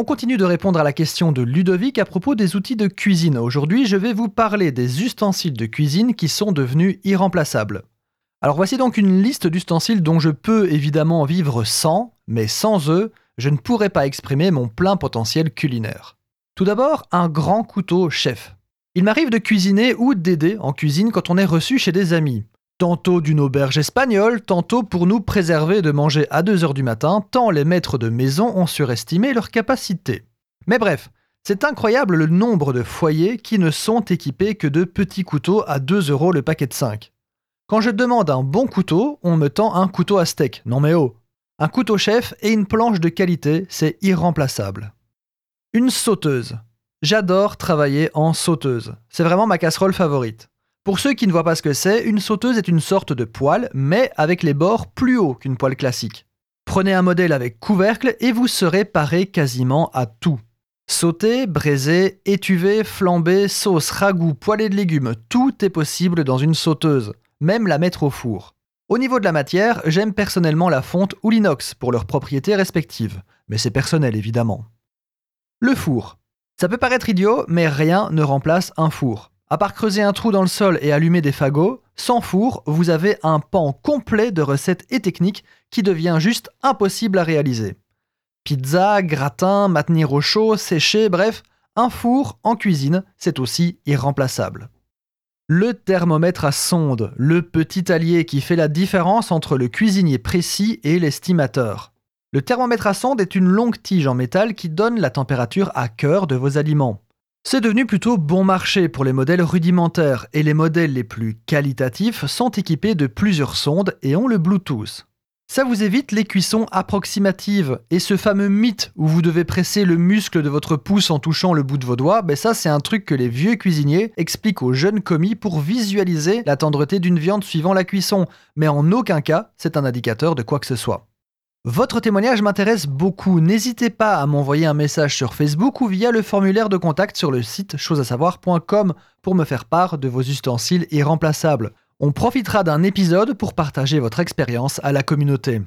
On continue de répondre à la question de Ludovic à propos des outils de cuisine. Aujourd'hui, je vais vous parler des ustensiles de cuisine qui sont devenus irremplaçables. Alors voici donc une liste d'ustensiles dont je peux évidemment vivre sans, mais sans eux, je ne pourrais pas exprimer mon plein potentiel culinaire. Tout d'abord, un grand couteau chef. Il m'arrive de cuisiner ou d'aider en cuisine quand on est reçu chez des amis. Tantôt d'une auberge espagnole, tantôt pour nous préserver de manger à 2h du matin, tant les maîtres de maison ont surestimé leur capacité. Mais bref, c'est incroyable le nombre de foyers qui ne sont équipés que de petits couteaux à 2 euros le paquet de 5. Quand je demande un bon couteau, on me tend un couteau à steak. Non mais oh Un couteau chef et une planche de qualité, c'est irremplaçable. Une sauteuse. J'adore travailler en sauteuse. C'est vraiment ma casserole favorite. Pour ceux qui ne voient pas ce que c'est, une sauteuse est une sorte de poêle, mais avec les bords plus hauts qu'une poêle classique. Prenez un modèle avec couvercle et vous serez paré quasiment à tout. Sauter, braiser, étuver, flamber, sauce, ragoût, poêlée de légumes, tout est possible dans une sauteuse, même la mettre au four. Au niveau de la matière, j'aime personnellement la fonte ou l'inox pour leurs propriétés respectives, mais c'est personnel évidemment. Le four. Ça peut paraître idiot, mais rien ne remplace un four. À part creuser un trou dans le sol et allumer des fagots, sans four, vous avez un pan complet de recettes et techniques qui devient juste impossible à réaliser. Pizza, gratin, maintenir au chaud, sécher, bref, un four en cuisine, c'est aussi irremplaçable. Le thermomètre à sonde, le petit allié qui fait la différence entre le cuisinier précis et l'estimateur. Le thermomètre à sonde est une longue tige en métal qui donne la température à cœur de vos aliments. C'est devenu plutôt bon marché pour les modèles rudimentaires et les modèles les plus qualitatifs sont équipés de plusieurs sondes et ont le Bluetooth. Ça vous évite les cuissons approximatives et ce fameux mythe où vous devez presser le muscle de votre pouce en touchant le bout de vos doigts, ben ça c'est un truc que les vieux cuisiniers expliquent aux jeunes commis pour visualiser la tendreté d'une viande suivant la cuisson, mais en aucun cas c'est un indicateur de quoi que ce soit. Votre témoignage m'intéresse beaucoup. N'hésitez pas à m'envoyer un message sur Facebook ou via le formulaire de contact sur le site chosesavoir.com pour me faire part de vos ustensiles irremplaçables. On profitera d'un épisode pour partager votre expérience à la communauté.